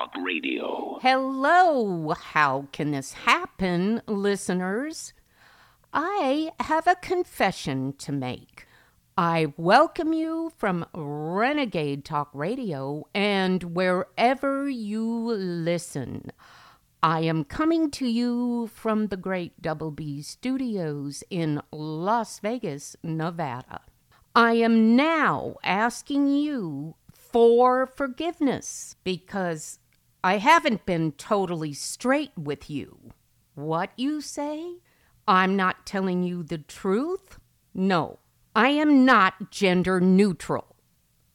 Talk Radio. Hello, how can this happen, listeners? I have a confession to make. I welcome you from Renegade Talk Radio and wherever you listen. I am coming to you from the great Double B Studios in Las Vegas, Nevada. I am now asking you for forgiveness because I haven't been totally straight with you. What you say? I'm not telling you the truth? No, I am not gender neutral.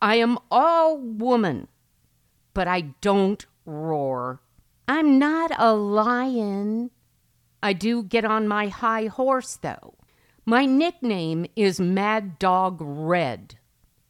I am all woman, but I don't roar. I'm not a lion. I do get on my high horse, though. My nickname is Mad Dawg Red,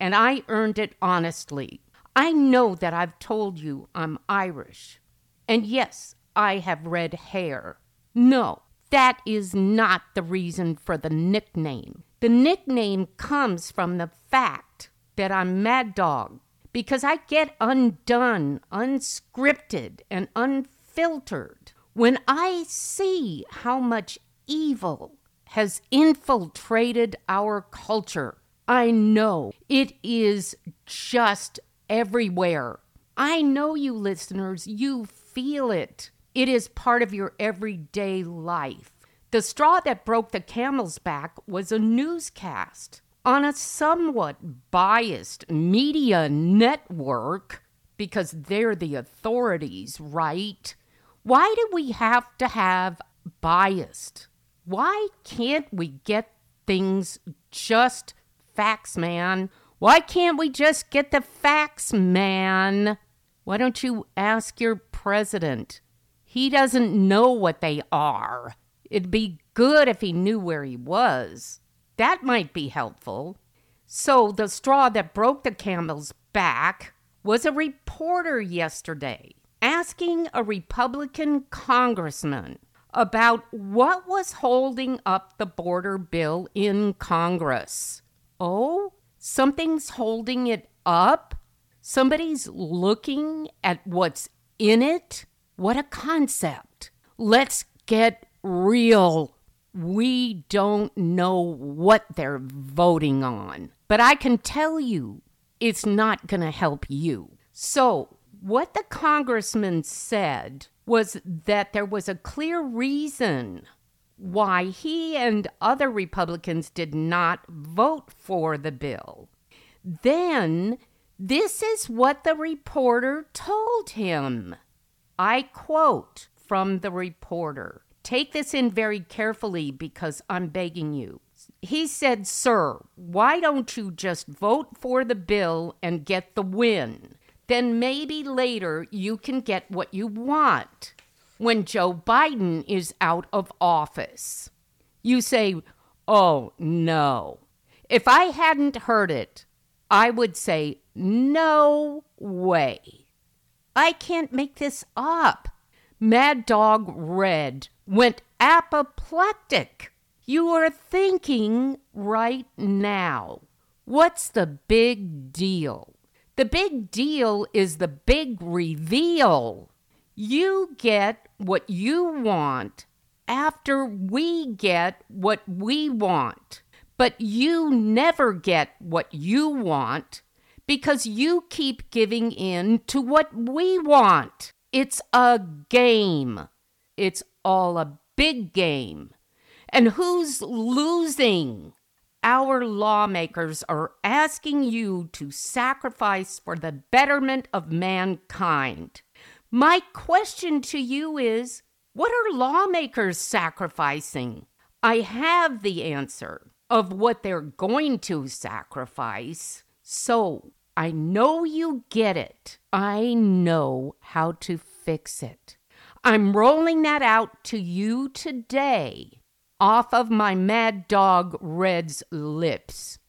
and I earned it honestly. I know that I've told you I'm Irish. And yes, I have red hair. No, that is not the reason for the nickname. The nickname comes from the fact that I'm Mad Dawg because I get undone, unscripted, and unfiltered when I see how much evil has infiltrated our culture. I know it is just everywhere. I know you listeners, you feel it. It is part of your everyday life. The straw that broke the camel's back was a newscast on a somewhat biased media network because they're the authorities, right? Why do we have to have biased? Why can't we get things just facts, man? Why can't we just get the facts, man? Why don't you ask your president? He doesn't know what they are. It'd be good if he knew where he was. That might be helpful. So, the straw that broke the camel's back was a reporter yesterday asking a Republican congressman about what was holding up the border bill in Congress. Oh, something's holding it up? Somebody's looking at what's in it? What a concept. Let's get real. We don't know what they're voting on, but I can tell you it's not going to help you. So, what the congressman said was that there was a clear reason why he and other Republicans did not vote for the bill. Then, this is what the reporter told him. I quote from the reporter. Take this in very carefully because I'm begging you. He said, Sir, why don't you just vote for the bill and get the win? Then maybe later you can get what you want when Joe Biden is out of office. You say, Oh, no. If I hadn't heard it, I would say, No way. I can't make this up. Mad Dawg Red went apoplectic. You are thinking right now. What's the big deal? The big deal is the big reveal. You get what you want after we get what we want. But you never get what you want because you keep giving in to what we want. It's a game. It's all a big game. And who's losing? Our lawmakers are asking you to sacrifice for the betterment of mankind. My question to you is what are lawmakers sacrificing? I have the answer of what they're going to sacrifice. So I know you get it. I know how to fix it. I'm rolling that out to you today off of my mad dawg Red's lips.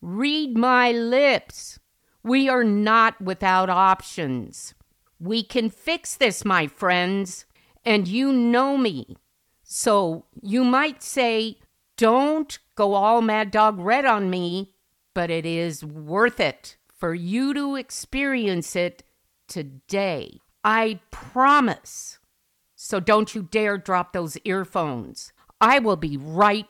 Read my lips. We are not without options. We can fix this, my friends, and you know me. So you might say, don't go all mad dawg red on me but it is worth it for you to experience it today. I promise. So don't you dare drop those earphones. I will be right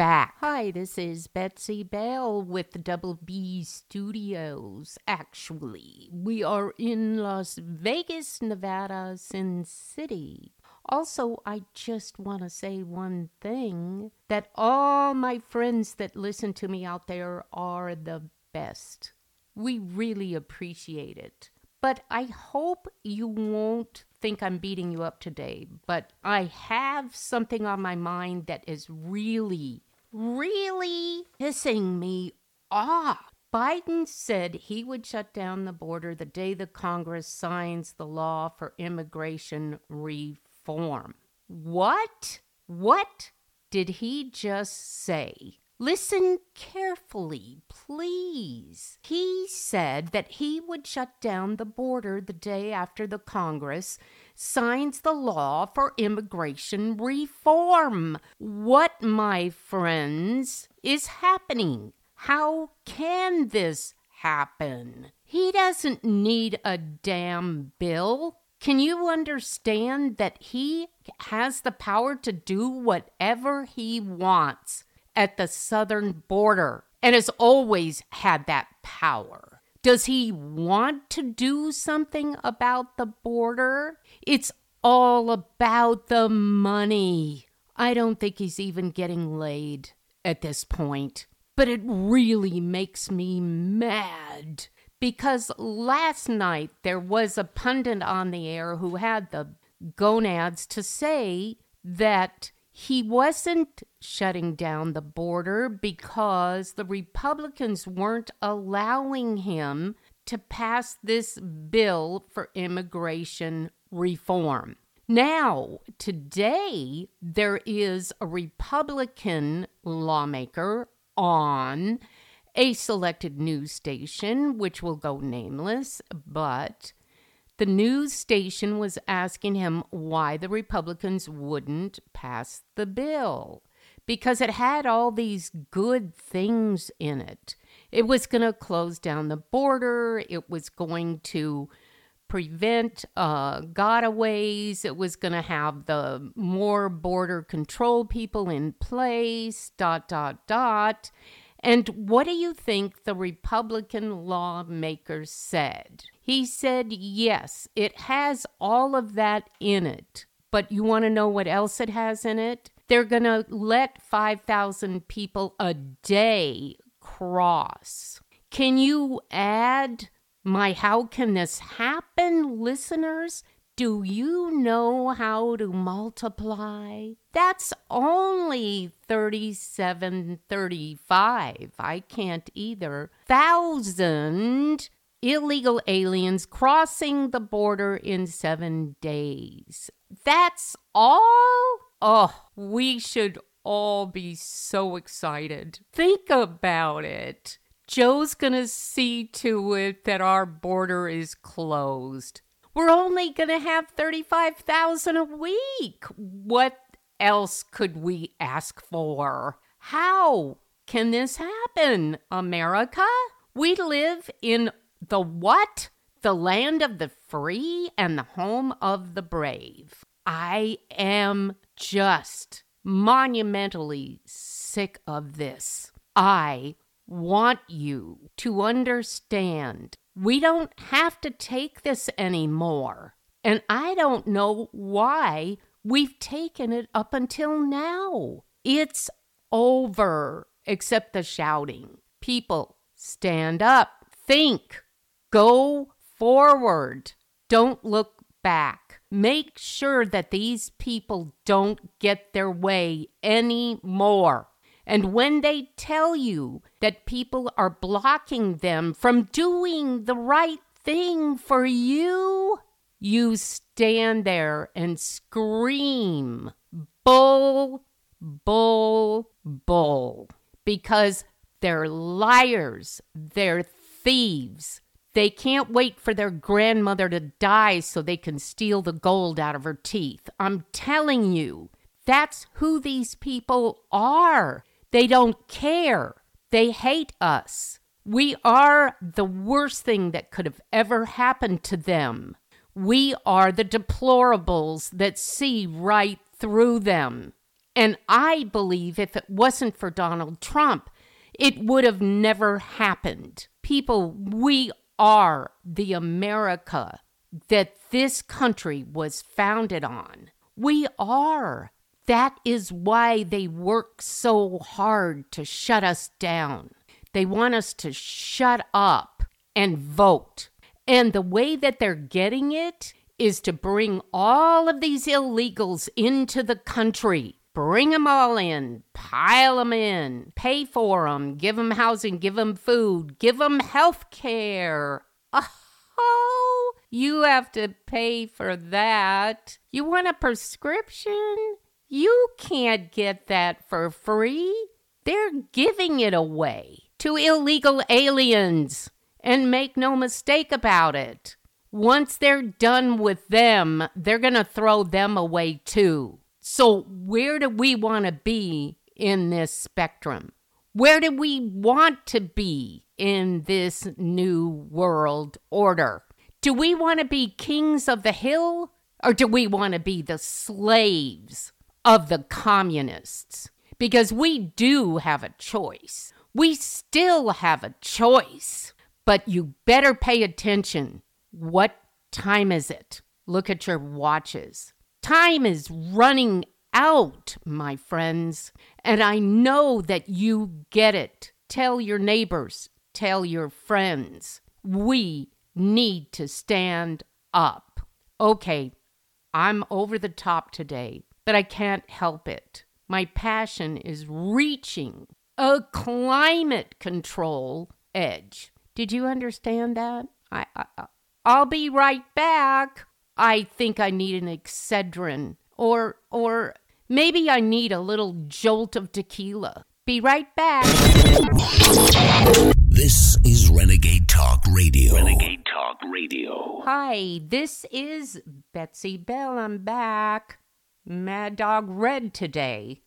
back. Hi, this is Betsy Bell with the Double B Studios. Actually, we are in Las Vegas, Nevada, Sin City. Also, I just want to say one thing that all my friends that listen to me out there are the best. We really appreciate it. But I hope you won't think I'm beating you up today, but I have something on my mind that is really, really pissing me off. Biden said he would shut down the border the day the Congress signs the law for immigration reform. What? What did he just say? Listen carefully, please. He said that he would shut down the border the day after the Congress signs the law for immigration reform. What, my friends, is happening? How can this happen? He doesn't need a damn bill. Can you understand that he has the power to do whatever he wants? at the southern border and has always had that power. Does he want to do something about the border? It's all about the money. I don't think he's even getting laid at this point. But it really makes me mad because last night there was a pundit on the air who had the gonads to say that he wasn't shutting down the border because the Republicans weren't allowing him to pass this bill for immigration reform. Now, today, there is a Republican lawmaker on a selected news station, which will go nameless, but the news station was asking him why the Republicans wouldn't pass the bill because it had all these good things in it. It was going to close down the border, it was going to prevent uh, gotaways, it was going to have the more border control people in place, dot, dot, dot. And what do you think the Republican lawmaker said? He said, yes, it has all of that in it. But you want to know what else it has in it? They're going to let 5,000 people a day cross. Can you add my How Can This Happen listeners? Do you know how to multiply? That's only 3735. I can't either. Thousand illegal aliens crossing the border in seven days. That's all? Oh, we should all be so excited. Think about it. Joe's gonna see to it that our border is closed. We're only going to have 35,000 a week. What else could we ask for? How can this happen, America? We live in the what? The land of the free and the home of the brave. I am just monumentally sick of this. I want you to understand we don't have to take this anymore. And I don't know why we've taken it up until now. It's over, except the shouting. People, stand up, think, go forward, don't look back. Make sure that these people don't get their way anymore. And when they tell you that people are blocking them from doing the right thing for you, you stand there and scream, bull, bull, bull. Because they're liars, they're thieves. They can't wait for their grandmother to die so they can steal the gold out of her teeth. I'm telling you, that's who these people are. They don't care. They hate us. We are the worst thing that could have ever happened to them. We are the deplorables that see right through them. And I believe if it wasn't for Donald Trump, it would have never happened. People, we are the America that this country was founded on. We are. That is why they work so hard to shut us down. They want us to shut up and vote. And the way that they're getting it is to bring all of these illegals into the country. Bring them all in, pile them in, pay for them, give them housing, give them food, give them health care. Oh, you have to pay for that. You want a prescription? You can't get that for free. They're giving it away to illegal aliens. And make no mistake about it, once they're done with them, they're going to throw them away too. So, where do we want to be in this spectrum? Where do we want to be in this new world order? Do we want to be kings of the hill or do we want to be the slaves of the communists? Because we do have a choice. We still have a choice, but you better pay attention. What time is it? Look at your watches. Time is running out, my friends, and I know that you get it. Tell your neighbors, tell your friends. We need to stand up. Okay, I'm over the top today, but I can't help it. My passion is reaching a climate control edge. Did you understand that? I, I I'll be right back. I think I need an Excedrin or or maybe I need a little jolt of tequila. Be right back. This is Renegade Talk Radio. Renegade Talk Radio. Hi, this is Betsy Bell. I'm back. Mad Dawg Red today.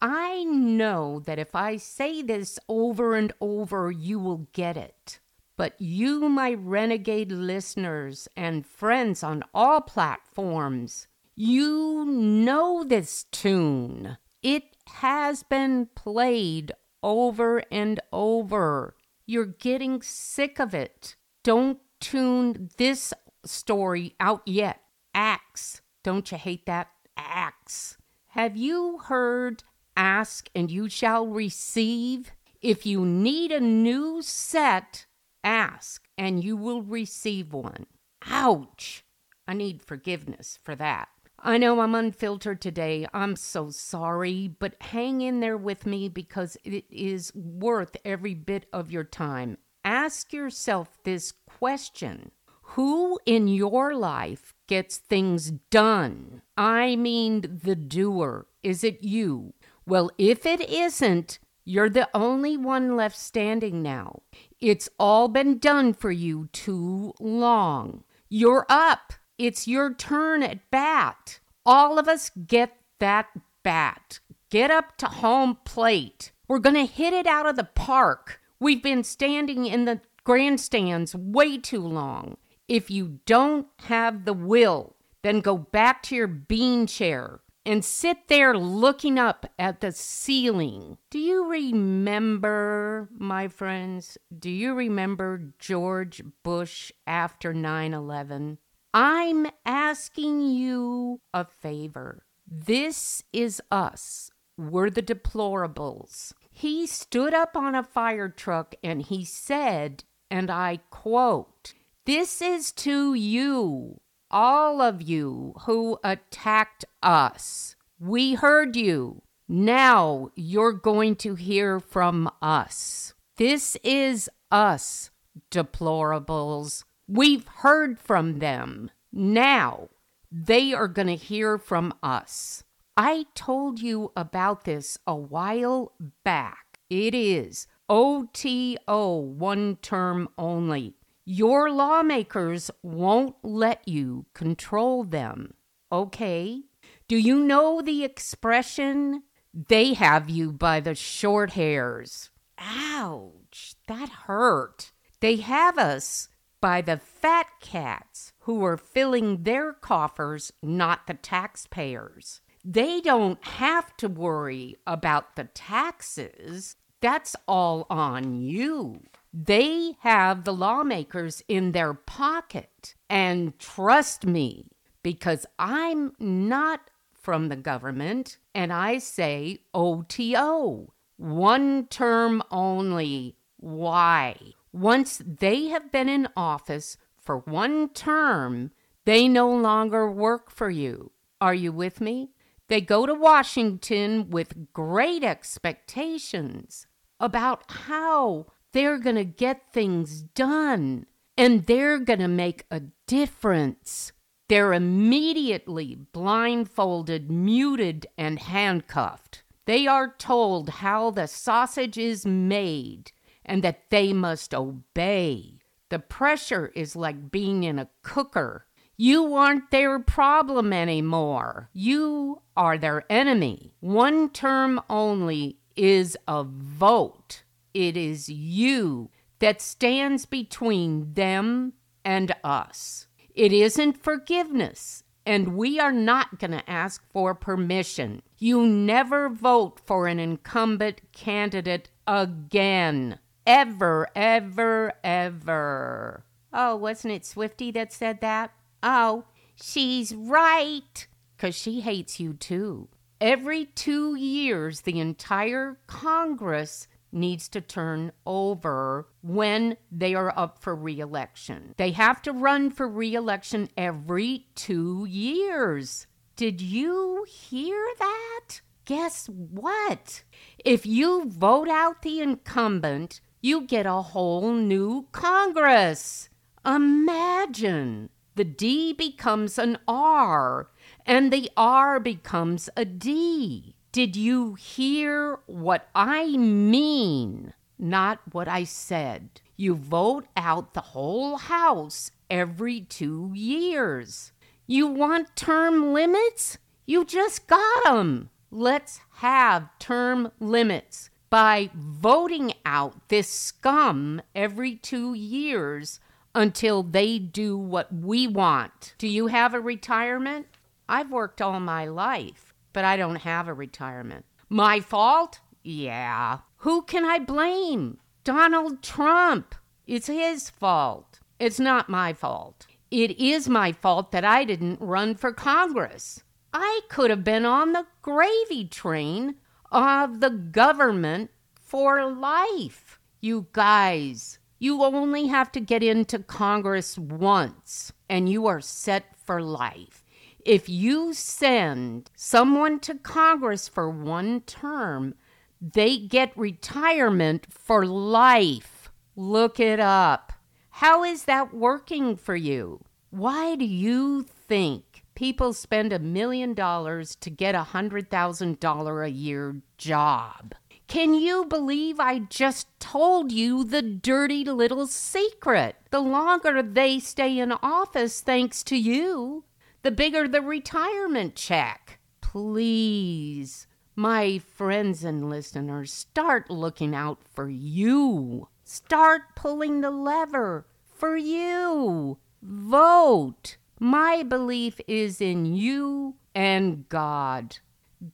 I know that if I say this over and over, you will get it. But you, my renegade listeners and friends on all platforms, you know this tune. It has been played over and over. You're getting sick of it. Don't tune this story out yet. Axe. Don't you hate that? Axe. Have you heard Ask and you shall receive? If you need a new set, ask and you will receive one. Ouch! I need forgiveness for that. I know I'm unfiltered today. I'm so sorry, but hang in there with me because it is worth every bit of your time. Ask yourself this question Who in your life gets things done? I mean, the doer. Is it you? Well, if it isn't, you're the only one left standing now. It's all been done for you too long. You're up. It's your turn at bat. All of us get that bat. Get up to home plate. We're going to hit it out of the park. We've been standing in the grandstands way too long. If you don't have the will, then go back to your bean chair and sit there looking up at the ceiling. Do you remember, my friends? Do you remember George Bush after 9 11? I'm asking you a favor. This is us. We're the deplorables. He stood up on a fire truck and he said, and I quote, This is to you, all of you who attacked us. We heard you. Now you're going to hear from us. This is us, deplorables. We've heard from them. Now they are going to hear from us. I told you about this a while back. It is OTO, one term only. Your lawmakers won't let you control them. Okay? Do you know the expression? They have you by the short hairs. Ouch, that hurt. They have us by the fat cats who are filling their coffers, not the taxpayers. They don't have to worry about the taxes. That's all on you. They have the lawmakers in their pocket. And trust me, because I'm not from the government, and I say OTO, one term only. Why? Once they have been in office for one term, they no longer work for you. Are you with me? They go to Washington with great expectations about how they're going to get things done and they're going to make a difference. They're immediately blindfolded, muted, and handcuffed. They are told how the sausage is made and that they must obey. The pressure is like being in a cooker. You aren't their problem anymore. You are their enemy. One term only is a vote. It is you that stands between them and us. It isn't forgiveness, and we are not going to ask for permission. You never vote for an incumbent candidate again. Ever, ever, ever. Oh, wasn't it Swifty that said that? Oh, she's right. Because she hates you too. Every two years, the entire Congress needs to turn over when they are up for reelection. They have to run for reelection every two years. Did you hear that? Guess what? If you vote out the incumbent, you get a whole new Congress. Imagine the D becomes an R and the R becomes a D. Did you hear what I mean? Not what I said. You vote out the whole House every two years. You want term limits? You just got 'em. Let's have term limits by voting out this scum every two years until they do what we want. Do you have a retirement? I've worked all my life but I don't have a retirement. My fault? Yeah. Who can I blame? Donald Trump. It's his fault. It's not my fault. It is my fault that I didn't run for Congress. I could have been on the gravy train of the government for life. You guys, you only have to get into Congress once and you are set for life if you send someone to Congress for one term, they get retirement for life. Look it up. How is that working for you? Why do you think people spend a million dollars to get a hundred thousand dollar a year job? Can you believe I just told you the dirty little secret? The longer they stay in office, thanks to you, the bigger the retirement check. Please, my friends and listeners, start looking out for you. Start pulling the lever for you. Vote. My belief is in you and God.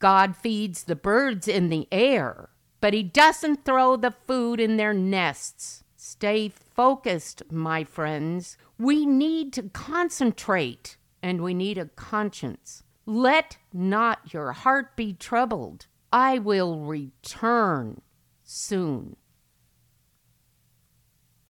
God feeds the birds in the air, but He doesn't throw the food in their nests. Stay focused, my friends. We need to concentrate and we need a conscience. Let not your heart be troubled. I will return soon.